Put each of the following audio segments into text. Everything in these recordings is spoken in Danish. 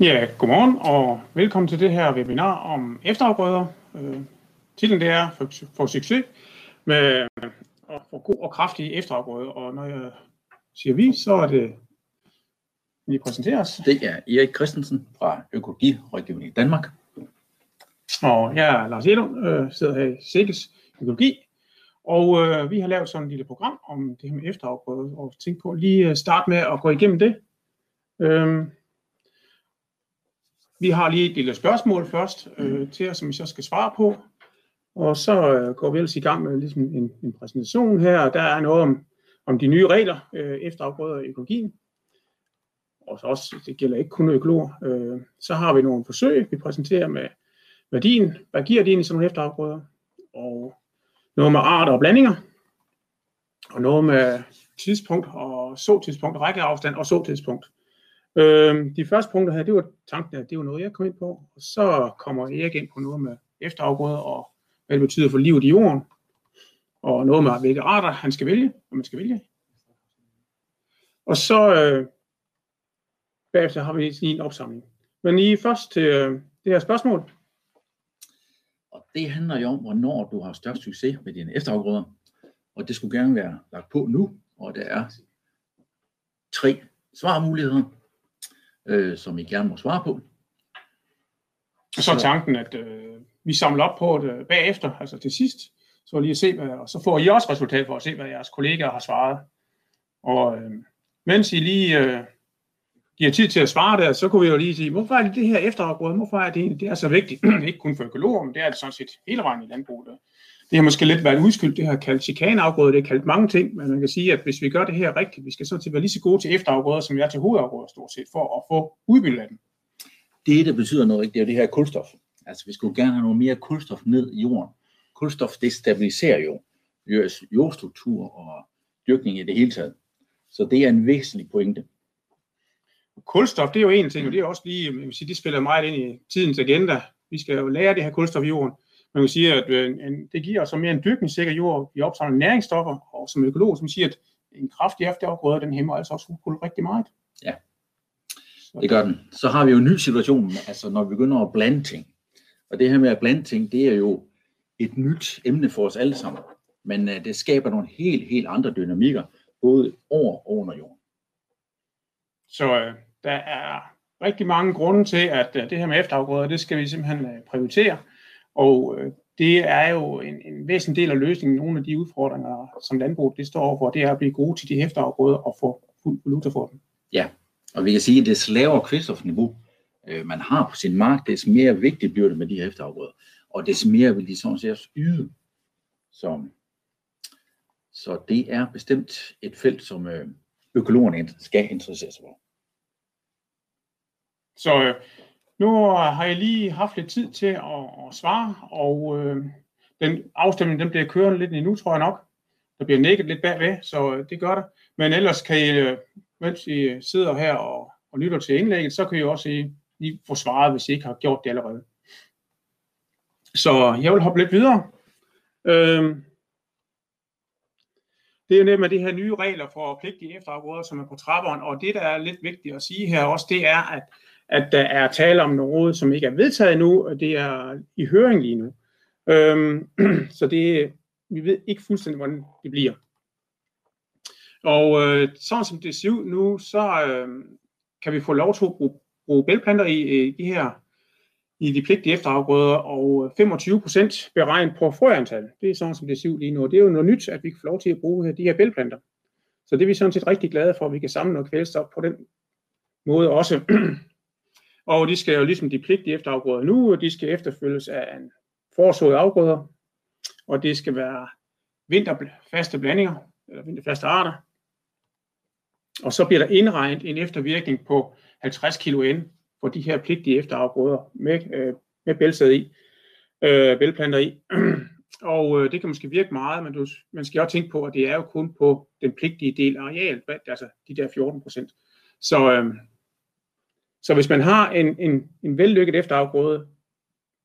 Ja, godmorgen og velkommen til det her webinar om efterafgrøder. Øh, titlen det er for, for succes med og for god og kraftig efterafgrøder. Og når jeg siger vi, så er det lige præsenteres. Det er Erik Christensen fra Økologirådgivning i Danmark. Og jeg er Lars Edlund, øh, sidder her i Sikkes Økologi. Og øh, vi har lavet sådan et lille program om det her med efterafgrøder, og tænk på lige starte med at gå igennem det. Øh, vi har lige et lille spørgsmål først øh, til jer, som vi så skal svare på. Og så øh, går vi ellers i gang med ligesom en, en præsentation her. Der er noget om, om de nye regler øh, efter afgrøder i økologien. Og så også, det gælder ikke kun økologer. Øh, så har vi nogle forsøg, vi præsenterer med værdien. Hvad giver din i sådan nogle efterafgrøder? Og noget med arter og blandinger. Og noget med tidspunkt og så tidspunkt, rækkeafstand og så tidspunkt. Øh, de første punkter her, det var tanken, at det var noget, jeg kom ind på. Og så kommer Erik ind på noget med efterafgrøder og hvad det betyder for livet i jorden. Og noget med, hvilke arter han skal vælge, og man skal vælge. Og så øh, bagefter har vi lige en opsamling. Men lige først til øh, det her spørgsmål. Og det handler jo om, hvornår du har størst succes med dine efterafgrøder. Og det skulle gerne være lagt på nu, og der er tre svarmuligheder øh, som I gerne må svare på. Og så er tanken, at øh, vi samler op på det bagefter, altså til sidst, så lige at se, hvad, og så får I også resultat for at se, hvad jeres kollegaer har svaret. Og øh, mens I lige øh, giver tid til at svare der, så kunne vi jo lige sige, hvorfor er det det her efterafgrøde, hvorfor er det, det er så vigtigt, ikke kun for økologer, men det er det sådan set hele vejen i landbruget. Det har måske lidt været udskyldt, det har kaldt chikaneafgrøde, det har kaldt mange ting, men man kan sige, at hvis vi gør det her rigtigt, vi skal sådan set være lige så gode til efterafgrøder, som vi er til hovedafgrøder stort set, for at få udbytte af dem. Det, der betyder noget, det er det her kulstof. Altså, vi skulle gerne have noget mere kulstof ned i jorden. Kulstof, det stabiliserer jo jordstruktur og dyrkning i det hele taget. Så det er en væsentlig pointe. Kulstof, det er jo en ting, og det er også lige, jeg vil sige, det spiller meget ind i tidens agenda. Vi skal jo lære det her kulstof i jorden. Man kan sige, at øh, en, det giver os mere en dyrkningssikker jord. Vi opsamler næringsstoffer, og som økolog, som siger, at en kraftig efterafgrøde, den hæmmer altså også ukrudt rigtig meget. Ja, det gør den. Så har vi jo en ny situation, altså når vi begynder at blande ting. Og det her med at blande ting, det er jo et nyt emne for os alle sammen. Men uh, det skaber nogle helt, helt andre dynamikker, både over og under jorden. Så uh, der er rigtig mange grunde til, at det her med efterafgrøder, det skal vi simpelthen prioritere. Og øh, det er jo en, en væsentlig del af løsningen. Nogle af de udfordringer, som landbruget det står overfor, det er at blive gode til de efterafgrøder og få fuld valuta for dem. Ja, og vi kan sige, at des lavere kvælstofniveau øh, man har på sin mark, des mere vigtigt bliver det med de her efterafgrøder. Og des mere vil de sådan set yde. Så, så det er bestemt et felt, som øh, økologerne skal interessere sig for. Så øh, nu har jeg lige haft lidt tid til at, at svare, og øh, den afstemning den bliver kørende lidt nu, tror jeg nok. Der bliver nækket lidt bagved, så øh, det gør det. Men ellers kan I, øh, mens I sidder her og, og lytter til indlægget, så kan I også I, lige få svaret, hvis I ikke har gjort det allerede. Så jeg vil hoppe lidt videre. Øh, det er jo det de her nye regler for pligtige efterafgrøder, som er på trapperen, og det, der er lidt vigtigt at sige her også, det er, at at der er tale om noget, som ikke er vedtaget endnu, og det er i høring lige nu. Øhm, så det, vi ved ikke fuldstændig, hvordan det bliver. Og øh, sådan som det ser ud nu, så øh, kan vi få lov til at bruge, bruge bælgplanter i, i de her i de pligtige efterafgrøder, og øh, 25 procent beregnet på frøantal. Det er sådan, som det ser ud lige nu. Og det er jo noget nyt, at vi kan få lov til at bruge øh, de her bælgplanter. Så det er vi sådan set rigtig glade for, at vi kan samle noget kvælstof på den måde også. Og de skal jo ligesom de pligtige efterafgrøder nu, og de skal efterfølges af en forsået afgrøder, og det skal være vinterfaste blandinger, eller vinterfaste arter. Og så bliver der indregnet en eftervirkning på 50 kilo N for de her pligtige efterafgrøder med, øh, med bælsæd i, øh, bælplanter i. og øh, det kan måske virke meget, men du, man skal også tænke på, at det er jo kun på den pligtige del af arealet, altså de der 14 procent. Så, øh, så hvis man har en, en, en vellykket efterafgrøde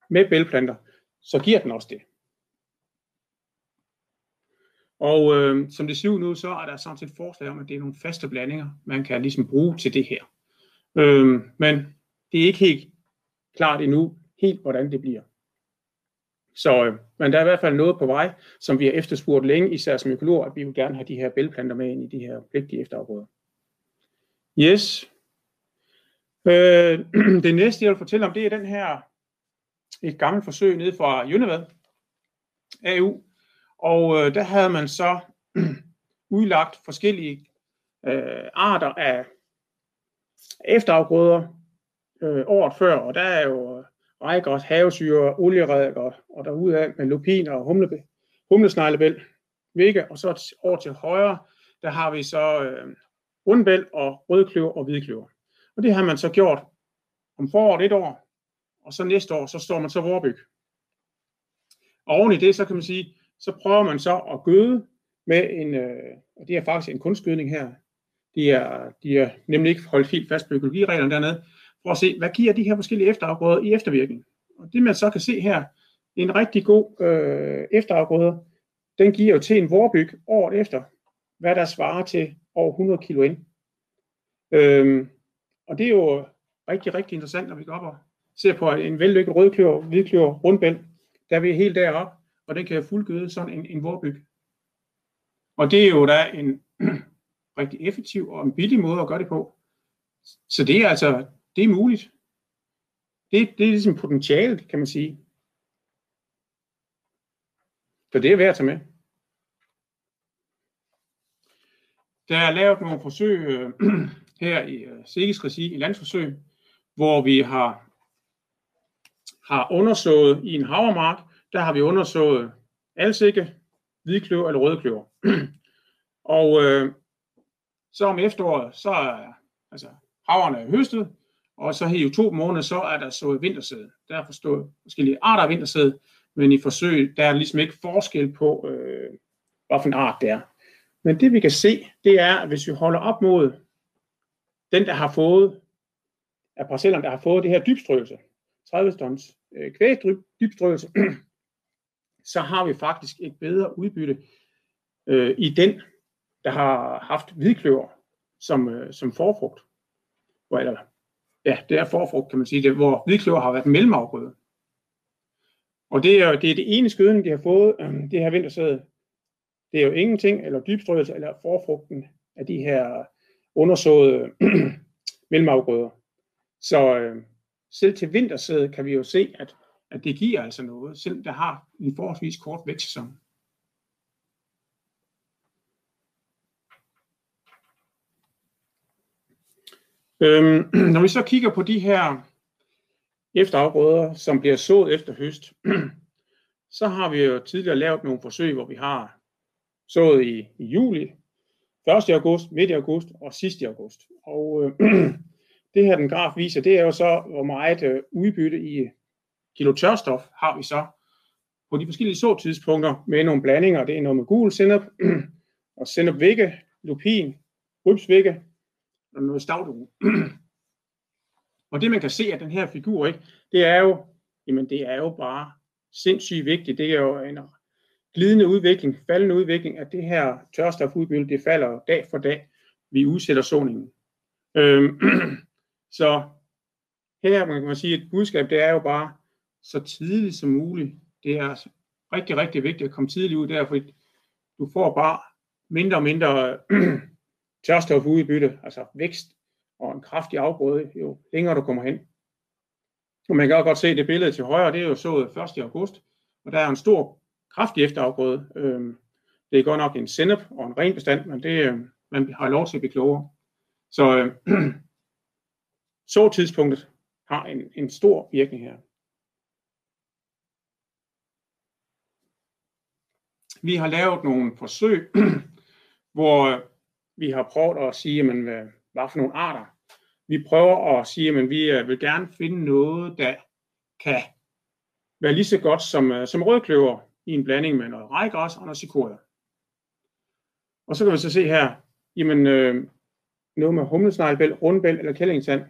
med bælplanter, så giver den også det. Og øh, som det ser ud nu, så er der sådan set forslag om, at det er nogle faste blandinger, man kan ligesom bruge til det her. Øh, men det er ikke helt klart endnu, helt hvordan det bliver. Så, øh, men der er i hvert fald noget på vej, som vi har efterspurgt længe, især som økologer, at vi vil gerne have de her bælgplanter med ind i de her pligtige efterafgrøder. Yes. Øh, det næste, jeg vil fortælle om, det er den her, et gammelt forsøg nede fra Univad, AU. Og øh, der havde man så udlagt forskellige øh, arter af efterafgrøder øh, året før, og der er jo rejgræs, havesyre, olieredder, og derudad med lupiner og humle, humlesneglebæl, vægge, og så over til højre, der har vi så øh, rundbæl og rødkløver og hvidkløver. Og det har man så gjort om foråret et år, og så næste år, så står man så vorbyg. Og oven i det, så kan man sige, så prøver man så at gøde med en, øh, og det er faktisk en kunstgødning her, de er, de er nemlig ikke holdt helt fast på økologireglerne dernede, for at se, hvad giver de her forskellige efterafgrøder i eftervirkning. Og det man så kan se her, en rigtig god øh, efterafgrøde, den giver jo til en vorbyg året efter, hvad der svarer til over 100 kilo ind. Øhm, og det er jo rigtig, rigtig interessant, når vi går op og ser på en vellykket rødkløver, hvidkløver, rundbæl, der er vi helt deroppe, og den kan fuldgøde sådan en, en vorbyg. Og det er jo da en rigtig effektiv og en billig måde at gøre det på. Så det er altså, det er muligt. Det, det er ligesom potentialet, kan man sige. Så det er værd at tage med. Der er lavet nogle forsøg øh, her i øh, SIGIS regi, i landsforsøg, hvor vi har, har undersået i en havermark, der har vi undersået alsikke, hvidkløver eller rødkløver. og øh, så om efteråret, så er altså, haverne er høstet, og så her i to måneder, så er der så vintersæde. Der er forstået forskellige arter af vintersæde, men i forsøg, der er ligesom ikke forskel på, øh, hvilken art det er. Men det vi kan se, det er, at hvis vi holder op mod den, der har fået, af parcellerne, der har fået det her dybstrøelse, 30 tons øh, kvægdybstrøelse, så har vi faktisk et bedre udbytte øh, i den, der har haft hvidkløver som, øh, som forfrugt. Hvor, eller, ja, det er forfrugt, kan man sige, det, hvor hvidkløver har været mellemafgrøde. Og det er, det er det ene skødning, de har fået, øh, det her vintersæde. Det er jo ingenting, eller dybstrøelse, eller forfrugten af de her undersåede mellemafgrøder. Så øh, selv til vintersæde kan vi jo se, at, at det giver altså noget, selv der har en forholdsvis kort vækstsæson. Øhm, når vi så kigger på de her efterafgrøder, som bliver sået efter høst, så har vi jo tidligere lavet nogle forsøg, hvor vi har sået i, i juli, 1. august, midt i august og sidst i august. Og øh, det her den graf viser, det er jo så, hvor meget øh, udbytte i kilo tørstof har vi så på de forskellige såtidspunkter med nogle blandinger. Det er noget med gul sennep og sennep vægge, lupin, rybsvægge og noget stavdue. og det man kan se af den her figur, ikke, det er jo, jamen det er jo bare sindssygt vigtigt. Det er jo en glidende udvikling, faldende udvikling, at det her tørstofudbytte, det falder dag for dag, vi udsætter såningen. Øhm, så her man kan sige, at et budskab, det er jo bare så tidligt som muligt. Det er rigtig, rigtig vigtigt at komme tidligt ud der, fordi du får bare mindre og mindre tørstofudbytte, altså vækst og en kraftig afgrøde, jo længere du kommer hen. Og man kan også godt se det billede til højre, det er jo sået 1. august, og der er en stor kraftig efterafgrøde. Øh, det er godt nok en sennep og en ren bestand, men det, øh, man har lov til at blive klogere. Så øh, så tidspunktet har en, en stor virkning her. Vi har lavet nogle forsøg, hvor øh, vi har prøvet at sige, men hvad, hvad for nogle arter. Vi prøver at sige, at vi øh, vil gerne finde noget, der kan være lige så godt som, øh, som rødkløver i en blanding med noget rejgræs og noget cikoria. Og så kan vi så se her, jamen øh, noget med humlesneglebæl, rundbæl eller kællingsand,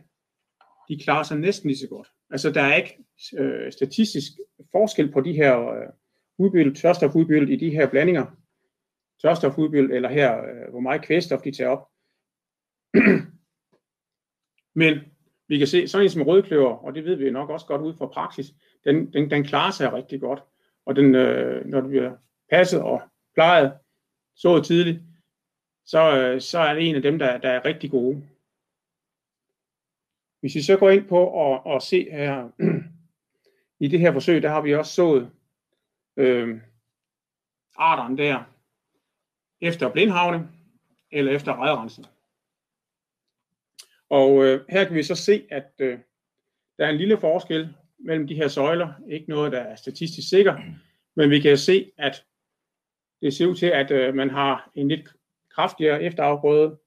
de klarer sig næsten lige så godt. Altså der er ikke øh, statistisk forskel på de her øh, udbyttet, tørstofudbyttet i de her blandinger. Tørstofudbyttet, eller her, øh, hvor meget kvælstof de tager op. Men vi kan se, sådan en som rødkløver, og det ved vi nok også godt ud fra praksis, den, den, den klarer sig rigtig godt. Og den, øh, når det bliver passet og plejet, så tidligt, så, øh, så er det en af dem, der, der er rigtig gode. Hvis vi så går ind på og, og se her, i det her forsøg, der har vi også sået øh, arterne der efter blindhavne eller efter redrensen. Og øh, her kan vi så se, at øh, der er en lille forskel mellem de her søjler. Ikke noget, der er statistisk sikker, men vi kan se, at det ser ud til, at øh, man har en lidt kraftigere efterafgrøde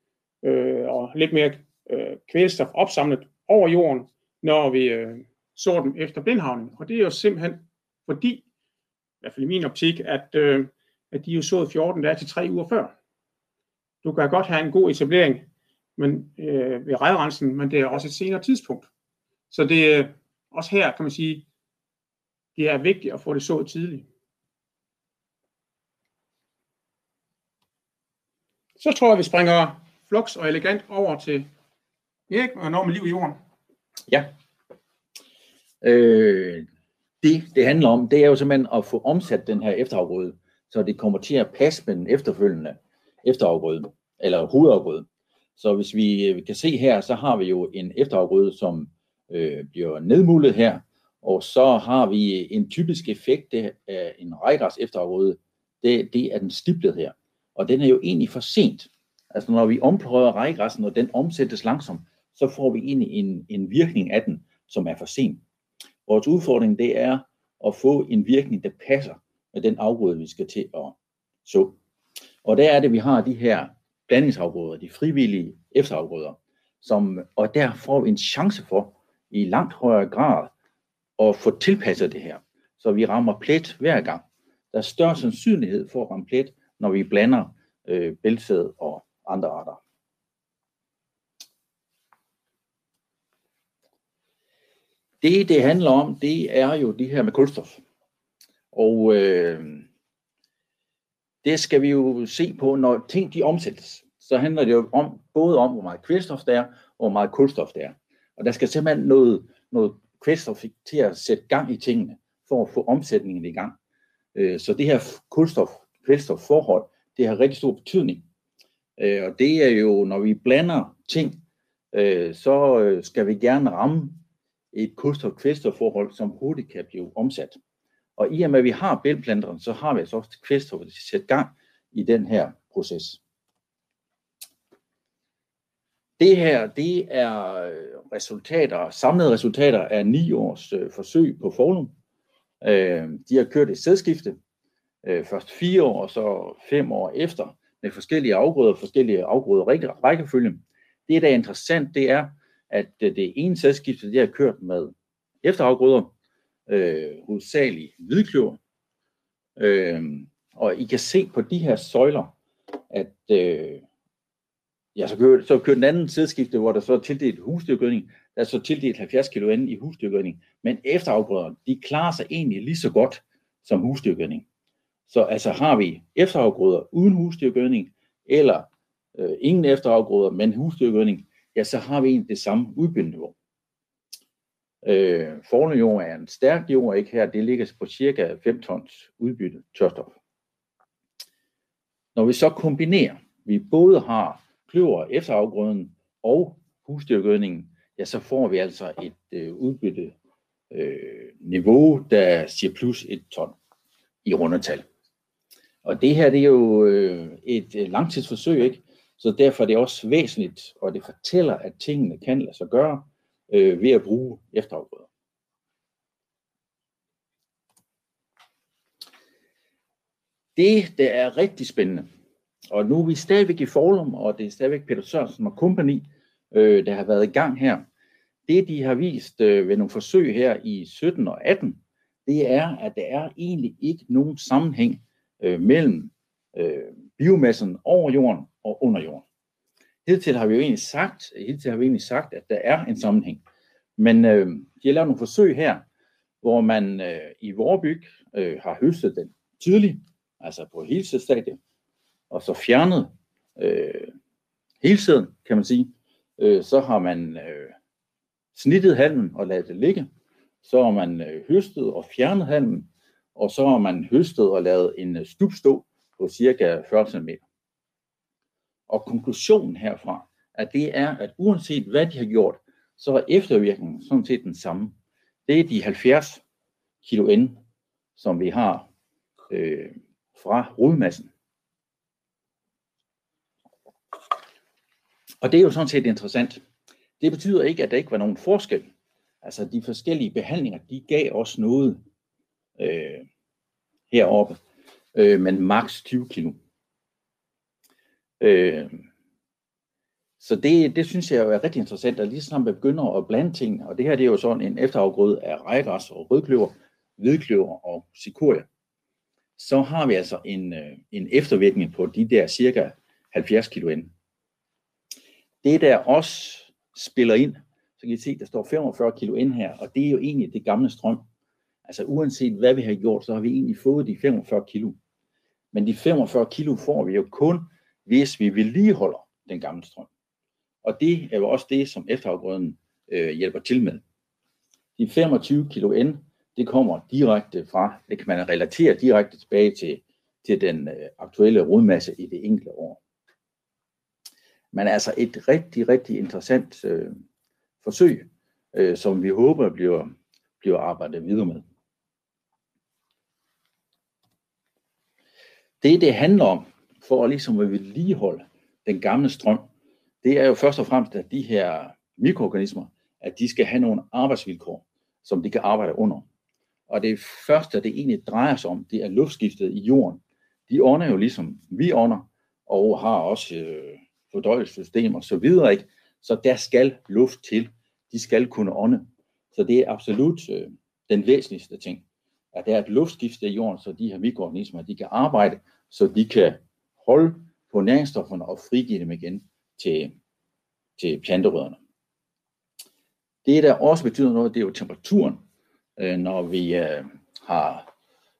øh, og lidt mere øh, kvælstof opsamlet over jorden, når vi øh, sår dem efter blindhavning. Og det er jo simpelthen fordi, i hvert fald i min optik, at, øh, at de er jo sået 14 dage til 3 uger før. Du kan godt have en god etablering men, øh, ved redrensen, men det er også et senere tidspunkt. Så det øh, også her, kan man sige, det er vigtigt at få det så tidligt. Så tror jeg, vi springer flux og elegant over til Erik og når med liv i jorden. Ja. Øh, det, det handler om, det er jo simpelthen at få omsat den her efterafgrøde, så det kommer til at passe med den efterfølgende efterafgrøde, eller hovedafgrøde. Så hvis vi øh, kan se her, så har vi jo en efterafgrøde, som øh, bliver nedmullet her, og så har vi en typisk effekt af en rejgræs efterafgrøde, det, det er den stiplet her. Og den er jo egentlig for sent. Altså når vi omprøver rejgræssen, og den omsættes langsomt, så får vi egentlig en, en virkning af den, som er for sent. Vores udfordring det er at få en virkning, der passer med den afgrøde, vi skal til at så. Og der er det, vi har de her blandingsafgrøder, de frivillige efterafgrøder, som, og der får vi en chance for i langt højere grad at få tilpasset det her, så vi rammer plet hver gang. Der er større sandsynlighed for at ramme plet, når vi blander øh, bæltsæd og andre arter. Det, det handler om, det er jo det her med kulstof. Og øh, det skal vi jo se på, når ting de omsættes. Så handler det jo om, både om, hvor meget kvælstof der er, og hvor meget kulstof der er. Og der skal simpelthen noget, noget kvælstof til at sætte gang i tingene, for at få omsætningen i gang. Øh, så det her kulstof-kvælstof-forhold, det har rigtig stor betydning. Øh, og det er jo, når vi blander ting, øh, så skal vi gerne ramme et kulstof-kvælstof-forhold, som hurtigt kan blive omsat. Og i og med, at vi har bælplanterne, så har vi altså også kvælstof til at sætte gang i den her proces. Det her, det er resultater, samlede resultater af ni års øh, forsøg på Forlum. Øh, de har kørt et sædskifte, øh, først fire år og så fem år efter, med forskellige afgrøder, forskellige afgrøder rækkefølge. Det, der er interessant, det er, at øh, det ene sædskifte, det har kørt med efterafgrøder, øh, hovedsageligt hvidkløver. Øh, og I kan se på de her søjler, at øh, ja, så kører, så kører den anden sideskifte, hvor der så er tildelt husdyrgødning, der er så tildelt 70 kg i husdyrgødning. Men efterafgrøderne, de klarer sig egentlig lige så godt som husdyrgødning. Så altså har vi efterafgrøder uden husdyrgødning, eller øh, ingen efterafgrøder, men husdyrgødning, ja, så har vi egentlig det samme udbytteniveau. Øh, jord er en stærk jord, ikke her, det ligger på cirka 5 tons udbytte tørstof. Når vi så kombinerer, vi både har kløver efterafgrøden og husdyrgødningen, ja, så får vi altså et øh, udbytte øh, niveau, der siger plus et ton i rundetal. Og det her det er jo øh, et øh, langtidsforsøg, ikke? så derfor er det også væsentligt, og det fortæller, at tingene kan lade sig gøre øh, ved at bruge efterafgrøder. Det, der er rigtig spændende, og nu er vi stadigvæk i Forlum, og det er stadigvæk Peter Sørensen og kompagni, øh, der har været i gang her. Det, de har vist øh, ved nogle forsøg her i 17 og 18, det er, at der er egentlig ikke nogen sammenhæng øh, mellem øh, biomassen over jorden og under jorden. Hidtil har vi jo egentlig sagt, hidtil har vi egentlig sagt, at der er en sammenhæng. Men øh, de har lavet nogle forsøg her, hvor man øh, i Vorbyg øh, har høstet den tidligt, altså på hele stadiet, og så fjernet øh, hele tiden, kan man sige, øh, så har man øh, snittet halmen og ladet det ligge. Så har man øh, høstet og fjernet halmen, og så har man høstet og lavet en øh, stupstå på cirka 40 cm. Og konklusionen herfra, at det er, at uanset hvad de har gjort, så er eftervirkningen sådan set den samme. Det er de 70 kilo N, som vi har øh, fra rodmassen. Og det er jo sådan set interessant. Det betyder ikke, at der ikke var nogen forskel. Altså de forskellige behandlinger, de gav os noget øh, heroppe, øh, men maks 20 kilo. Øh, så det, det synes jeg jo er rigtig interessant, at lige sådan man begynder at blande ting, og det her det er jo sådan en efterafgrøde af rejgræs og rødkløver, hvidkløver og sikoria, så har vi altså en, øh, en eftervirkning på de der cirka 70 kilo ind. Det der også spiller ind, så kan I se, der står 45 kilo ind her, og det er jo egentlig det gamle strøm. Altså uanset hvad vi har gjort, så har vi egentlig fået de 45 kilo. Men de 45 kilo får vi jo kun, hvis vi vedligeholder den gamle strøm. Og det er jo også det, som efterafgrøden øh, hjælper til med. De 25 kilo N, det kommer direkte fra, det kan man relatere direkte tilbage til, til den øh, aktuelle rodmasse i det enkelte år. Men altså et rigtig, rigtig interessant øh, forsøg, øh, som vi håber bliver, bliver arbejdet videre med. Det, det handler om, for ligesom at vedligeholde den gamle strøm, det er jo først og fremmest, at de her mikroorganismer, at de skal have nogle arbejdsvilkår, som de kan arbejde under. Og det første, det egentlig drejer sig om, det er luftskiftet i jorden. De ånder jo ligesom vi ånder, og har også øh, fordøjelsessystem og så videre, ikke? Så der skal luft til. De skal kunne ånde. Så det er absolut øh, den væsentligste ting, at der er et luftskifte i jorden, så de her mikroorganismer, de kan arbejde, så de kan holde på næringsstofferne og frigive dem igen til, til planterødderne. Det, der også betyder noget, det er jo temperaturen. Øh, når vi øh, har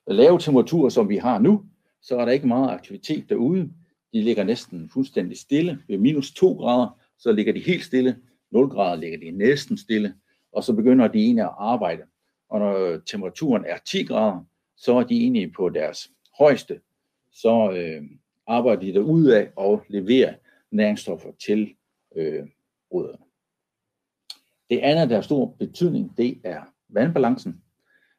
lave temperaturer, som vi har nu, så er der ikke meget aktivitet derude. De ligger næsten fuldstændig stille. Ved minus 2 grader, så ligger de helt stille. 0 grader ligger de næsten stille. Og så begynder de egentlig at arbejde. Og når temperaturen er 10 grader, så er de egentlig på deres højeste. Så øh, arbejder de derud af og leverer næringsstoffer til øh, rødderne. Det andet, der har stor betydning, det er vandbalancen.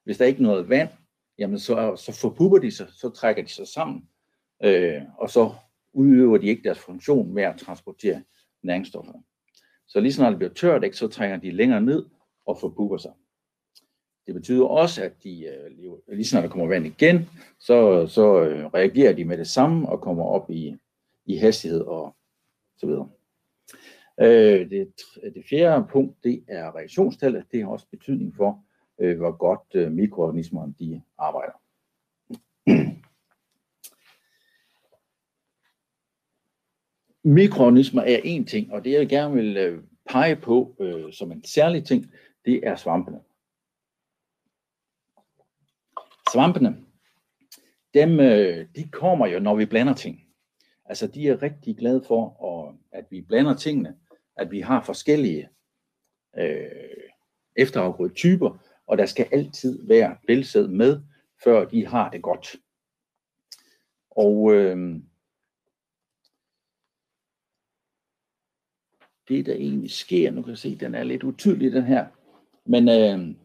Hvis der ikke er noget vand, jamen så, så forpupper de sig, så trækker de sig sammen, øh, og så udøver de ikke deres funktion med at transportere næringsstoffer. Så lige snart det bliver tørt, ikke, så trænger de længere ned og forpupper sig. Det betyder også, at de, øh, lige snart der kommer vand igen, så, så øh, reagerer de med det samme og kommer op i, i hastighed og så videre. Øh, det, det fjerde punkt, det er reaktionstallet. Det har også betydning for, øh, hvor godt øh, mikroorganismerne de arbejder. Mikroorganismer er en ting, og det jeg gerne vil øh, pege på øh, som en særlig ting, det er svampene. Svampene, dem, øh, de kommer jo, når vi blander ting. Altså, de er rigtig glade for, at vi blander tingene, at vi har forskellige øh, efterafgrøde typer, og der skal altid være bælsæd med, før de har det godt. Og øh, det, der egentlig sker, nu kan jeg se, den er lidt utydelig, den her, men øh,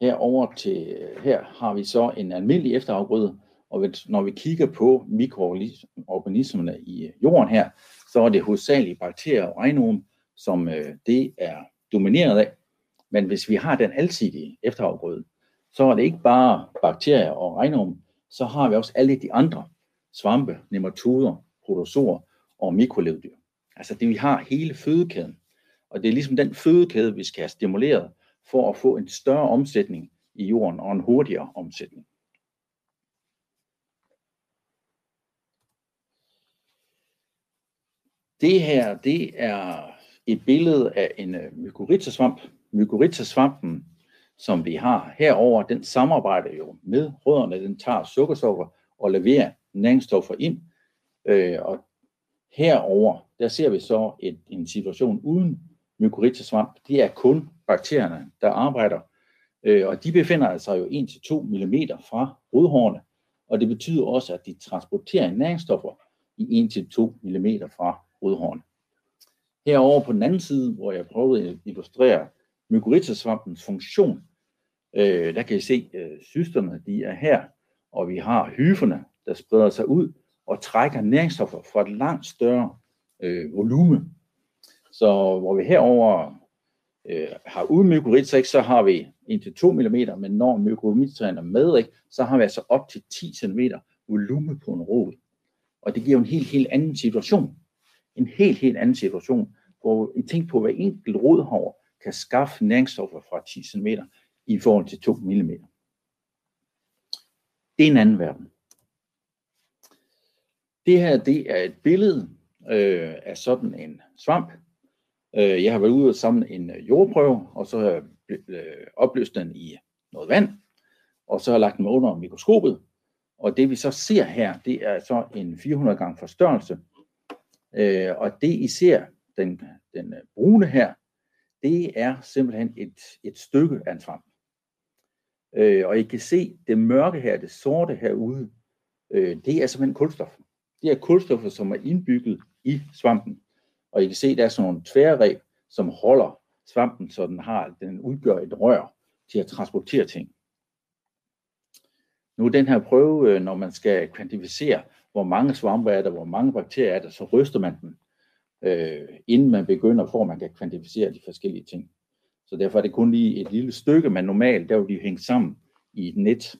herover til, her har vi så en almindelig efterafgrøde, og når vi kigger på mikroorganismerne i øh, jorden her, så er det hovedsageligt bakterier og regnorm, som øh, det er domineret af. Men hvis vi har den alsidige efterafgrøde, så er det ikke bare bakterier og regnorm, så har vi også alle de andre svampe, nematoder, protozoer og mikrolevdyr. Altså det, vi har hele fødekæden. Og det er ligesom den fødekæde, vi skal have stimuleret for at få en større omsætning i jorden og en hurtigere omsætning. Det her, det er et billede af en øh, mykorrhizasvamp. Mykorrhizasvampen, som vi har herover, den samarbejder jo med rødderne. Den tager sukkerstoffer og leverer næringsstoffer ind. Øh, og herover, der ser vi så et, en situation uden mykorrhizasvamp, det er kun bakterierne, der arbejder, øh, og de befinder sig jo 1-2 mm fra rodhårene, og det betyder også, at de transporterer næringsstoffer i 1-2 mm fra rodhårene. Herover på den anden side, hvor jeg prøvede at illustrere mykorrhizasvampens funktion, øh, der kan I se, at øh, systerne de er her, og vi har hyferne, der spreder sig ud og trækker næringsstoffer fra et langt større øh, volume. Så hvor vi herover øh, har uden mykorrhiza, så har vi indtil 2 mm, men når mykorrhizaen er med, ikke, så har vi altså op til 10 cm volume på en rod. Og det giver en helt, helt anden situation. En helt, helt anden situation, hvor I tænker på, at hver enkelt rodhår kan skaffe næringsstoffer fra 10 cm i forhold til 2 mm. Det er en anden verden. Det her det er et billede øh, af sådan en svamp. Øh, jeg har været ude og samle en øh, jordprøve, og så har jeg øh, opløst den i noget vand, og så har jeg lagt den under mikroskopet. Og det vi så ser her, det er så en 400 gange forstørrelse. Øh, og det I ser, den, den øh, brune her, det er simpelthen et, et stykke af en svamp. Øh, og I kan se det mørke her, det sorte herude, øh, det er simpelthen kulstof. Det er kulstoffer, som er indbygget i svampen. Og I kan se, der er sådan nogle tværreb, som holder svampen, så den, har, den udgør et rør til at transportere ting. Nu den her prøve, øh, når man skal kvantificere, hvor mange svampe er der, hvor mange bakterier er der, så ryster man den, øh, inden man begynder, for at man kan kvantificere de forskellige ting. Så derfor er det kun lige et lille stykke, men normalt der vil de hænge sammen i et net.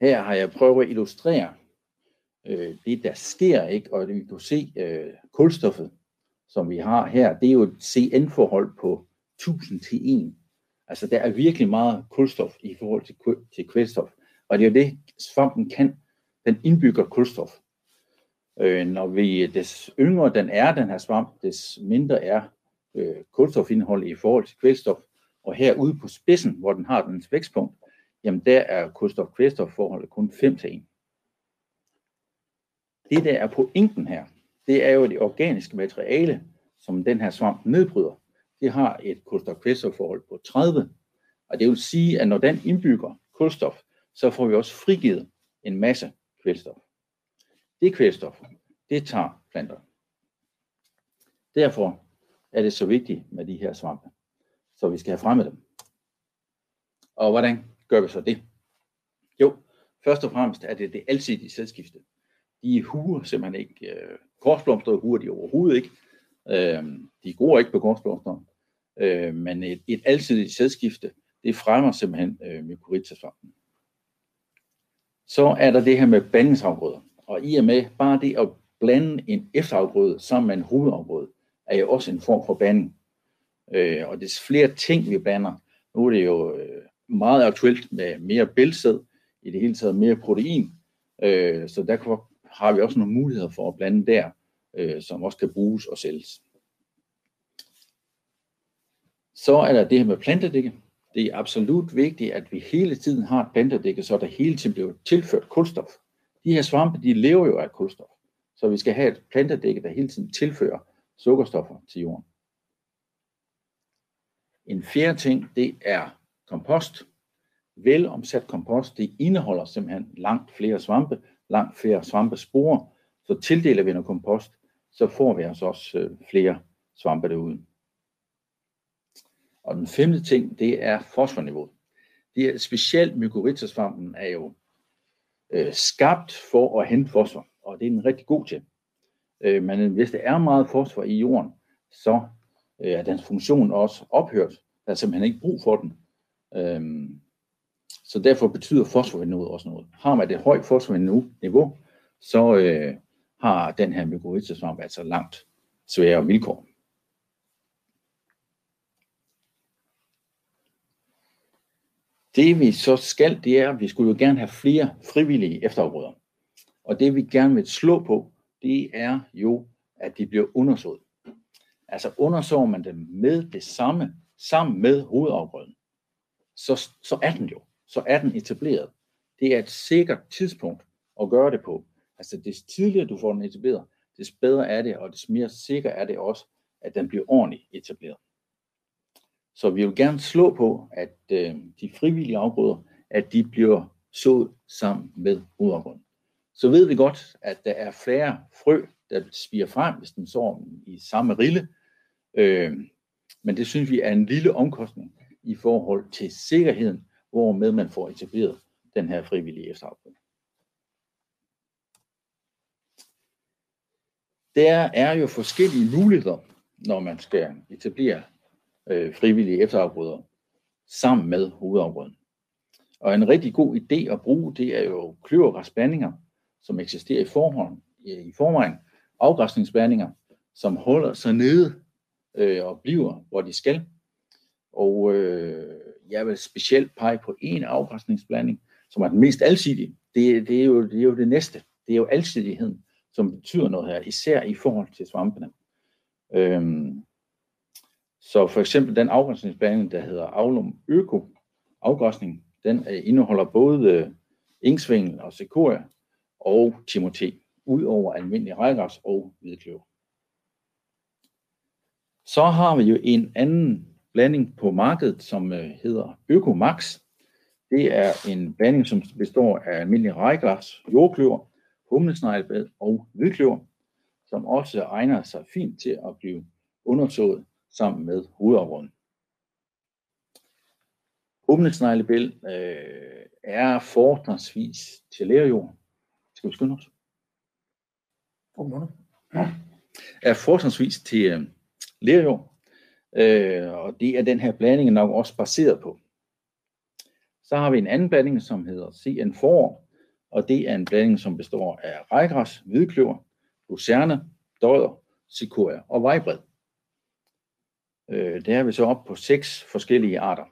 Her har jeg prøvet at illustrere øh, det, der sker, ikke? og vi kan se øh, kulstoffet, som vi har her, det er jo et CN-forhold på 1000 til 1. Altså der er virkelig meget kulstof i forhold til, til kvælstof. Og det er jo det, svampen kan. Den indbygger kulstof. Øh, når vi, des yngre den er, den her svamp, des mindre er øh, kulstofindhold i forhold til kvælstof. Og herude på spidsen, hvor den har dens vækstpunkt, jamen der er kulstof-kvælstof-forholdet kun 5 til 1. Det der er pointen her, det er jo det organiske materiale, som den her svamp nedbryder. Det har et kulstof-kvælstofforhold på 30, og det vil sige, at når den indbygger kulstof, så får vi også frigivet en masse kvælstof. Det kvælstof, det tager planter. Derfor er det så vigtigt med de her svampe. Så vi skal have fremme dem. Og hvordan gør vi så det? Jo, først og fremmest er det det alsidige sædskifte. De huer simpelthen ikke. Øh, korsblomster huer de overhovedet ikke. Øh, de gror ikke på korsblomster. Øh, men et, et alsidigt sædskifte, det fremmer simpelthen øh, mykorrhizasvampen. Så er der det her med blandingsafgrøder. Og i og med bare det at blande en efterafgrøde sammen med en hovedafgrøde, er jo også en form for banding. Øh, og des flere ting, vi blander, nu er det jo øh, meget aktuelt med mere bælsæd, i det hele taget mere protein, øh, så der har vi også nogle muligheder for at blande der, øh, som også kan bruges og sælges. Så er der det her med plantedække. Det er absolut vigtigt, at vi hele tiden har et plantedække, så der hele tiden bliver tilført kulstof. De her svampe, de lever jo af kulstof. Så vi skal have et plantedække, der hele tiden tilfører sukkerstoffer til jorden. En fjerde ting, det er kompost. Velomsat kompost, det indeholder simpelthen langt flere svampe, langt flere svampesporer. Så tildeler vi noget kompost, så får vi altså også øh, flere svampe derude. Og den femte ting, det er fosforniveauet. Det er specielt mykorrhizasvampen er jo øh, skabt for at hente fosfor, og det er den rigtig god til. Øh, men hvis der er meget fosfor i jorden, så øh, er dens funktion også ophørt. Der er simpelthen ikke brug for den. Øh, så derfor betyder fosforniveauet også noget. Har man det højt fosforniveau, så øh, har den her mykorrhizasvamp altså langt sværere vilkår. Det vi så skal, det er, at vi skulle jo gerne have flere frivillige efterafgrøder. Og det vi gerne vil slå på, det er jo, at de bliver undersået. Altså undersøger man dem med det samme, sammen med hovedafgrøden, så, så er den jo, så er den etableret. Det er et sikkert tidspunkt at gøre det på. Altså des tidligere du får den etableret, des bedre er det, og des mere sikker er det også, at den bliver ordentligt etableret. Så vi vil gerne slå på, at øh, de frivillige afgrøder, at de bliver sået sammen med hovedafgrøden. Så ved vi godt, at der er flere frø, der spiger frem, hvis den sår i samme rille. Øh, men det synes vi er en lille omkostning i forhold til sikkerheden, hvormed man får etableret den her frivillige efterafgrøde. Der er jo forskellige muligheder, når man skal etablere øh, frivillige efterafgrøder sammen med hovedafgrøden. Og en rigtig god idé at bruge, det er jo kløvergræsblandinger, som eksisterer i forhånd, i forvejen. Afgræsningsblandinger, som holder sig nede øh, og bliver, hvor de skal. Og øh, jeg vil specielt pege på en afgræsningsblanding, som er den mest alsidige. Det, det, er jo, det er jo det næste. Det er jo alsidigheden, som betyder noget her, især i forhold til svampene. Øhm, så for eksempel den afgræsningsblanding, der hedder Aulum Øko afgræsning, den øh, indeholder både øh, ingsvingel og sekoria og timote, ud over almindelig rejgræs og hvidkløver. Så har vi jo en anden blanding på markedet, som øh, hedder Økomax. Det er en blanding, som består af almindelig rækkers, jordkløver, humlesneglebed og hvidkløver, som også egner sig fint til at blive undersået sammen med hovedafruden. Humlesneglebed øh, er fortrinsvis til lærjord. Skal vi skynde os? Ja. Er fortrinsvis til øh, lærjord, øh, og det er den her blanding nok også baseret på. Så har vi en anden blanding, som hedder CN4, og det er en blanding, som består af rejgræs, hvidkløver, lucerne, døder, sequoia og vejbred. Øh, det har vi så op på seks forskellige arter.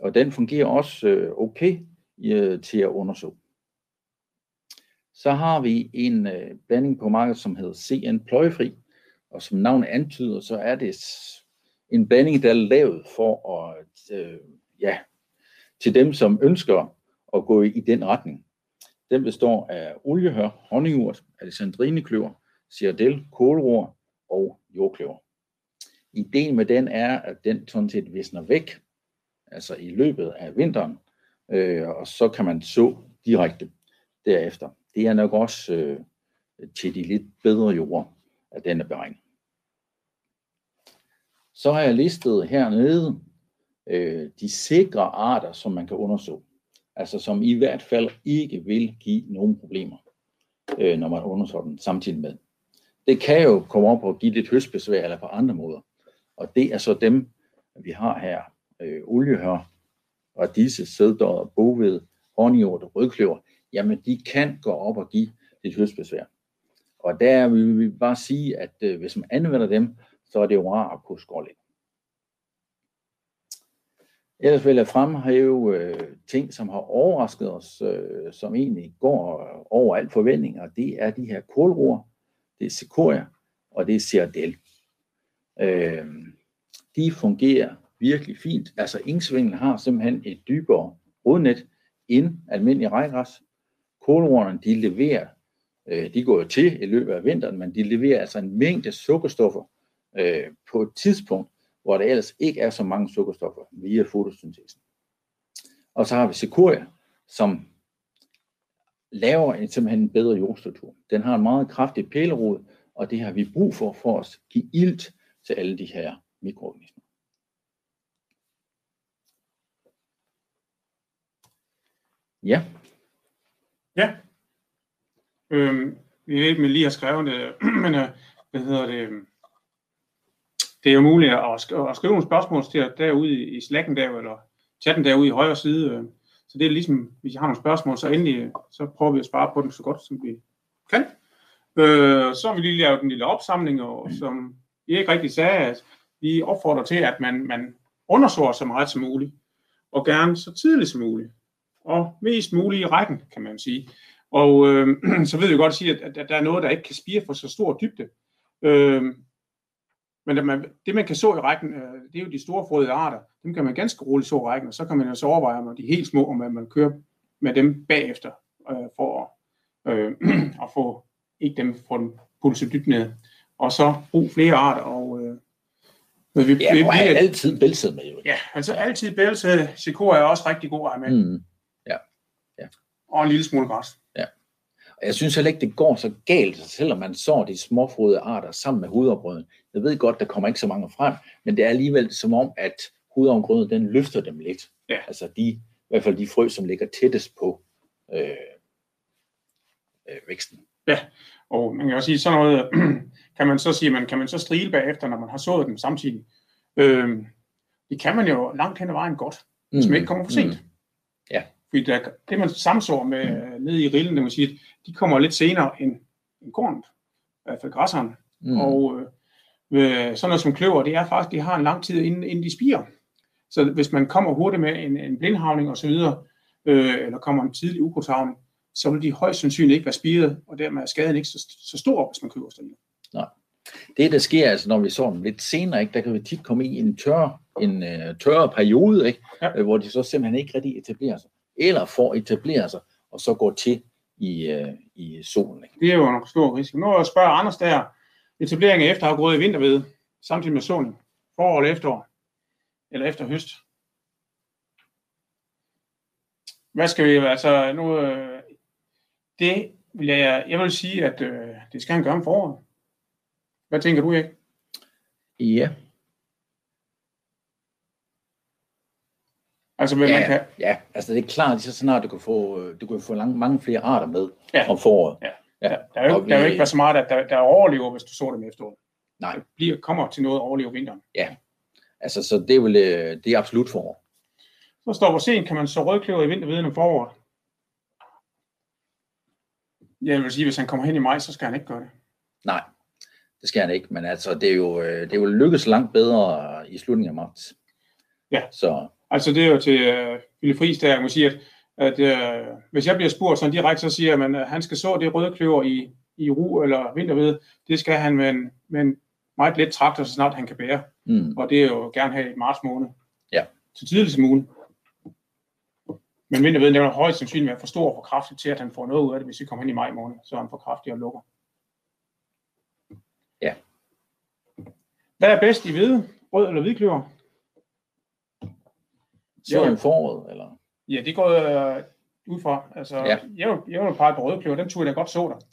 Og den fungerer også øh, okay øh, til at undersøge. Så har vi en øh, blanding på markedet, som hedder CN Pløjefri, og som navnet antyder, så er det en blanding, der er lavet for at, øh, ja, til dem, som ønsker at gå i, i den retning. Den består af oliehør, honningurt, alexandrinekløver, ciardel, kålroer og jordkløver. Ideen med den er, at den sådan set visner væk, altså i løbet af vinteren, øh, og så kan man så direkte derefter. Det er nok også øh, til de lidt bedre jorder at den er beregnet. Så har jeg listet hernede øh, de sikre arter, som man kan undersøge. Altså som i hvert fald ikke vil give nogen problemer, øh, når man undersøger den samtidig med. Det kan jo komme op og give lidt høstbesvær eller på andre måder. Og det er så dem, vi har her. Øh, oliehør, radise, sæddød, boved, honninghjort og rødkløver. Jamen, de kan gå op og give lidt høstbesvær. Og der vil vi bare sige, at øh, hvis man anvender dem, så er det jo rart at kunne skåre ind. Ellers vil jeg fremhæve øh, ting, som har overrasket os, øh, som egentlig går over alt forventninger. Det er de her kålroer, det er sequoia, og det er Cerdel. Øh, de fungerer virkelig fint. Altså ingsvingen har simpelthen et dybere rodnet end almindelig rejgræs. Kålroerne, de leverer, øh, de går jo til i løbet af vinteren, men de leverer altså en mængde sukkerstoffer øh, på et tidspunkt, hvor der ellers ikke er så mange sukkerstoffer via fotosyntesen. Og så har vi sequoia, som laver en, simpelthen en bedre jordstruktur. Den har en meget kraftig pælerod, og det har vi brug for, for at give ilt til alle de her mikroorganismer. Ja. Ja. Øhm, vi ved ikke, om jeg lige har skrevet det, øh, men hvad hedder det? Det er jo muligt at, sk- at skrive nogle spørgsmål til derude i Slacken der, eller chatten derude i højre side. Øh. Så det er ligesom, hvis I har nogle spørgsmål, så endelig, øh, så prøver vi at svare på dem så godt, som vi kan. Øh, så har vi lige lavet en lille opsamling, og som Erik rigtig sagde, at vi opfordrer til, at man, man undersøger så meget som muligt, og gerne så tidligt som muligt, og mest muligt i rækken, kan man sige. Og øh, så ved vi godt at sige, at, at der er noget, der ikke kan spire for så stor dybde. Øh, men det man, det, man kan så i rækken, øh, det er jo de store frøede arter. Dem kan man ganske roligt så i rækken, og så kan man jo så overveje, om de er helt små, om man kører med dem bagefter, øh, for at, øh, at få, ikke dem, dem putte sig dybt ned. Og så brug flere arter, og øh, vi, Ja, vi, vi, altid bælset med jo. ja, altså altid bælse, Sikor er også rigtig god at have med, mm. Mm. og en lille smule græs. Og jeg synes heller ikke, det går så galt, selvom man sår de småfrode arter sammen med hovedafgrøden. Jeg ved godt, der kommer ikke så mange frem, men det er alligevel som om, at hovedafgrøden, den løfter dem lidt. Ja. Altså de, i hvert fald de frø, som ligger tættest på øh, øh, væksten. Og man kan også sige, sådan noget, kan man så sige, man kan man så strile bagefter, når man har sået dem samtidig. Øhm, det kan man jo langt hen ad vejen godt, hvis man ikke kommer for sent. Ja. Fordi der, det, man samsår med mm. nede i rillen, det man sige, de kommer lidt senere end, end kornet, i hvert fald græsseren. Mm. Mm. Og øh, ved sådan noget som kløver, det er faktisk, de har en lang tid, inden, inden de spiger. Så hvis man kommer hurtigt med en, en blindhavning osv., øh, eller kommer en tidlig ukrudthavning, så vil de højst sandsynligt ikke være spiret, og dermed er skaden ikke så, så stor, hvis man køber steril. Det, der sker, altså, når vi så dem lidt senere, ikke, der kan vi tit komme i en tør, en uh, tørre periode, ikke, Ja. ja. hvor de så simpelthen ikke rigtig etablerer sig, eller får etableret sig, og så går til i, uh, i solen. Ikke? Det er jo en stor risiko. Nu er jeg spørger Anders der, etablering af efterafgrøde i vinterved, samtidig med såning, forår eller efterår, eller efter høst. Hvad skal vi, altså nu, øh, det vil jeg, jeg vil sige, at øh, det skal han gøre om foråret. Hvad tænker du, ikke? Ja, Altså, hvad man ja, kan, ja, altså det er klart, lige så snart du kan få, øh, du kan få lang, mange flere arter med Ja. om foråret. Ja. Ja. der, der, er jo, Og der er jo vi- ikke været så meget, at der, der overlever, hvis du så dem efteråret. Nej. Det bliver, kommer til noget at overleve vinteren. Altså, så det er vel, øh, det er absolut forår. Så står hvor sent kan man så rødkløver i vinterveden om foråret. Jeg vil sige, hvis han kommer hen i maj, så skal han ikke gøre det. Nej, det skal han ikke, men altså, det er jo, øh, det er jo lykkes langt bedre i slutningen af marts. Ja. Så Altså det er jo til øh, Ville Friis, der jeg må sige, at, at øh, hvis jeg bliver spurgt sådan direkte, så siger jeg, at han skal så det røde kløver i, i ru eller vinterved. Det skal han med en, med en meget let traktor, så snart han kan bære. mm, Og det er jo gerne have i marts måned. Ja. Så tidligt som muligt. Men vinterveden er højst sandsynligt være for stor og for kraftig til, at han får noget ud af det, hvis vi kommer hen i maj måned, så er han for kraftig og lukker. Ja. Hvad er bedst i hvide? Rød eller hvidkløver? så i foråret, eller? Ja, det går øh, ud fra. Altså, Ja. ja. jeg, vil, jeg vil pege på rødkløver, den turde jeg godt så der.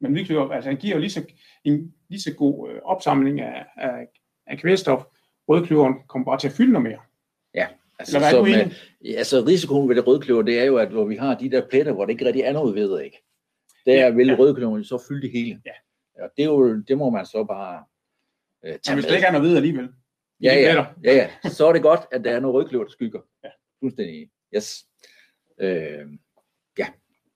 Men hvidkløver, altså den giver jo lige så, en lige så god øh, opsamling af, af, af kvælstof. Rødkløveren kommer bare til at fylde noget mere. Altså, Eller er enig? ja, altså risikoen ved det rødkløver, det er jo, at hvor vi har de der pletter, hvor det ikke rigtig er noget ved, ikke? Der Ja, vil ja. rødkløveren så fylde det hele. Ja. Og det, er jo, det må man så bare øh, Men tage hvis med. der ikke er noget ved alligevel. Ja, det ja, ja, ja. Så er det godt, at der er noget rødkløver, der skygger. Fuldstændig. Yes. Øh, ja.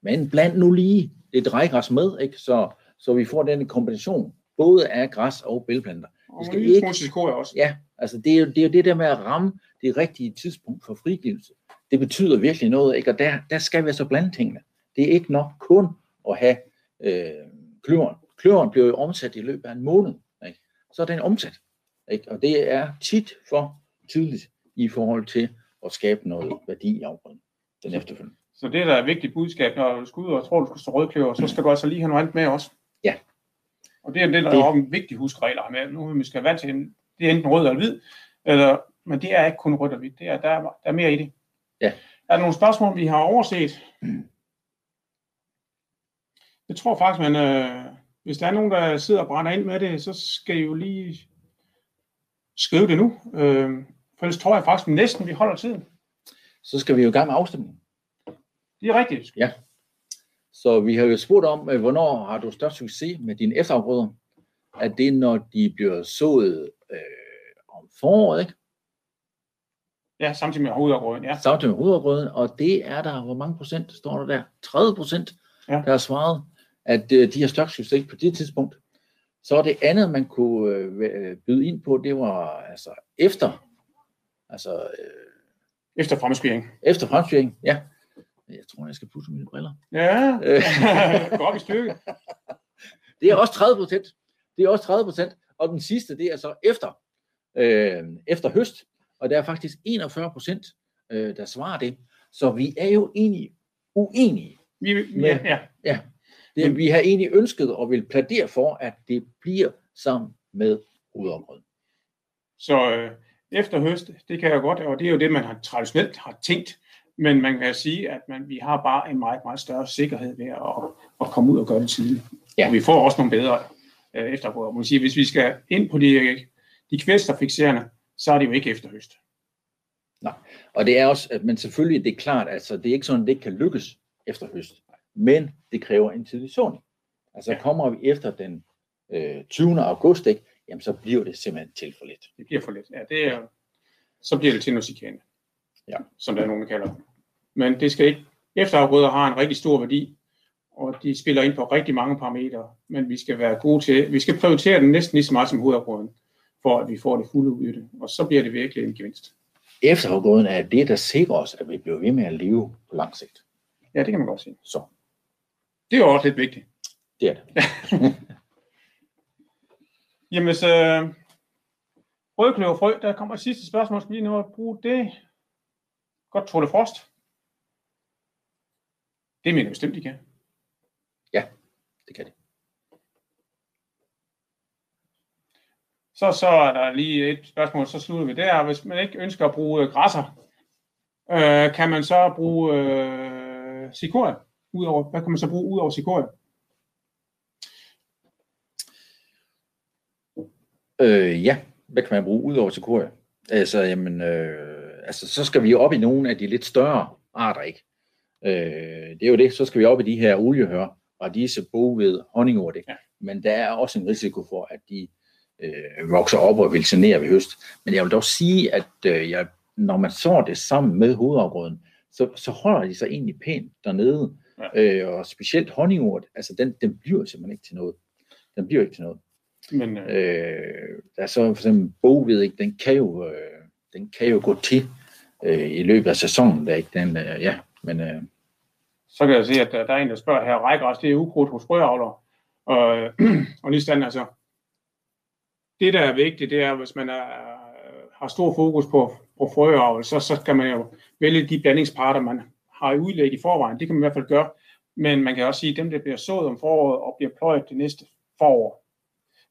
Men bland nu lige det drejgræs med, ikke? Så, så vi får den kombination, både af græs og bælplanter. Og skal en lille ikke- sikor også. Ja, altså det er, jo, det er jo det der med at ramme det rigtige tidspunkt for frigivelse. Det betyder virkelig noget, ikke? Og der, der skal vi så blande tingene. Det er ikke nok kun at have øh, kløveren. Kløveren bliver jo omsat i løbet af en måned. Ikke? Så er den omsat. Ikke? Og det er tit for tidligt i forhold til at skabe noget værdi i afgrøden den efterfølgende. Så det, der er et vigtigt budskab, når du skal ud og tror, du skal stå rødkløver, så skal du altså lige have noget andet med også. Ja. Og det er det, der Det- er en vigtig have med. Nu vi skal vant til, en- det er enten rød eller hvid, eller, men det er ikke kun rødt og hvidt. Det er, der, er, der er mere i det. Ja. Er der nogle spørgsmål, vi har overset? Jeg tror faktisk, man, øh, hvis der er nogen, der sidder og brænder ind med det, så skal I jo lige skrive det nu. Øh, for ellers tror jeg faktisk næsten, vi holder tiden. Så skal vi jo i gang med afstemningen. Det er rigtigt. Så vi har jo spurgt om, øh, hvornår har du størst succes med dine efterafgrøder? Er det, når de bliver sået øh, om foråret, ikke? Ja, samtidig med hovedafgrøden. Ja. Samtidig med hovedafgrøden, og det er der, hvor mange procent står der der? 30 procent, Ja. der har svaret, at øh, de har størst succes på det tidspunkt. Så det andet, man kunne øh, byde ind på, det var altså efter, altså øh, Efter fremspiring. efter fremstyring, ja. Jeg tror, jeg skal pusse mine briller. Ja, gå op i styrke. Det er også 30 procent. Det er også 30 procent. Og den sidste, det er så efter, øh, efter høst. Og der er faktisk 41 procent, øh, der svarer det. Så vi er jo egentlig uenige. Vi, Men- ja, ja. Ja. Det, vi har egentlig ønsket og vil plædere for, at det bliver sammen med hovedafgrøden. Så øh, efter høst, det kan jeg godt, og det er jo det, man har traditionelt har tænkt, men man kan sige, at man, vi har bare en meget, meget større sikkerhed ved at, at komme ud og gøre det tidligt. Ja. Og vi får også nogle bedre øh, efterafgrøder. Man siger, hvis vi skal ind på de, de kvælstoffikserende, så er det jo ikke efter høst. Og det er også, at- men selvfølgelig det er klart, altså det er ikke sådan, at det ikke kan lykkes efter høst, men det kræver en tidlig såning. Altså Ja. kommer vi efter den øh, 20. august, ikke, jamen så bliver det simpelthen til for lidt. Det bliver for lidt. Ja, det er, så bliver det til noget chikane. Ja. Som der er nogen, der kalder det. Men det skal ikke. Efterafgrøder har en rigtig stor værdi, og de spiller ind på rigtig mange parametre, men vi skal være gode til, vi skal prioritere den næsten lige så meget som hovedafgrøden, for at vi får det fulde udbytte, og så bliver det virkelig en gevinst. Efterafgrøden er det, der sikrer os, at vi bliver ved med at leve på lang sigt. Ja, det kan man godt sige. Så Det er jo også lidt vigtigt. det er det. Jamen, så rødkløverfrø, der kommer et sidste spørgsmål. Skal vi lige nå at bruge det? Godt Tour de Frost. Det mener jeg bestemt, de kan. det kan det. Så, så er der lige et spørgsmål, så slutter vi der. Hvis man ikke ønsker at bruge øh, græsser, øh, kan man så bruge øh, cikoria? Udover, hvad kan man så bruge ud over cikoria? Øh, ja, hvad kan man bruge ud over cikoria? Altså, jamen, øh, altså, så skal vi op i nogle af de lidt større arter, ikke? Øh, det er jo det, så skal vi op i de her oliehør, og disse bogved honningurt, ikke? Ja. Men der er også en risiko for, at de øh, vokser op og vil genere ved høst. Men jeg vil dog sige, at øh, jeg, når man så det sammen med hovedafgrøden, så, så holder de sig egentlig pænt dernede. Ja. Øh, og specielt honningurt, altså den, den bliver simpelthen ikke til noget. Den bliver ikke til noget. Men øh, Øh, der er så for eksempel bogved, ikke? Den, kan jo, øh, den kan jo gå til øh, i løbet af sæsonen. Der, ikke? Den, øh, ja, men øh, så kan jeg se, at der, der er en, der spørger her, rækgræs, det er ukrudt hos frøavlere. Og, øh, og lige sådan, altså, det der er vigtigt, det er, hvis man er, har stor fokus på, på frøavl, så, så skal man jo vælge de blandingsparter, man har i udlæg i forvejen. Det kan man i hvert fald gøre. Men man kan også sige, at dem, der bliver sået om foråret og bliver pløjet det næste forår,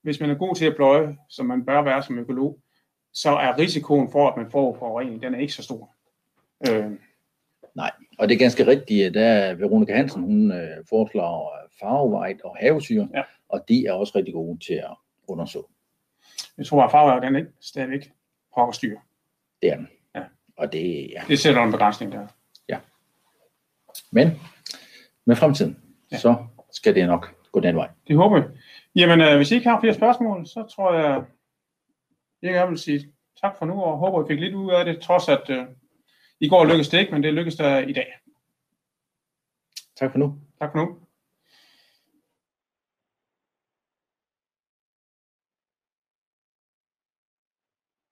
hvis man er god til at pløje, som man bør være som økolog, så er risikoen for, at man får forurening, den er ikke så stor. Øh, og det er ganske rigtigt, at der er Veronika Hansen, hun øh, foreslår øh, farvevejt og havesyre, Ja. og de er også rigtig gode til at undersøge. jeg tror, at farver den er ikke stadigvæk pokker styr. Det er den. Ja. Og det, ja. Det sætter en begrænsning der. Men med fremtiden, Ja. ja. så skal det nok gå den vej. Det håber jeg. Jamen, øh, hvis I ikke har flere spørgsmål, så tror jeg, jeg gerne vil sige tak for nu, og håber, I fik lidt ud af det, trods at øh, i går lykkedes det ikke, men det lykkedes der i dag. Tak for nu. Tak for nu.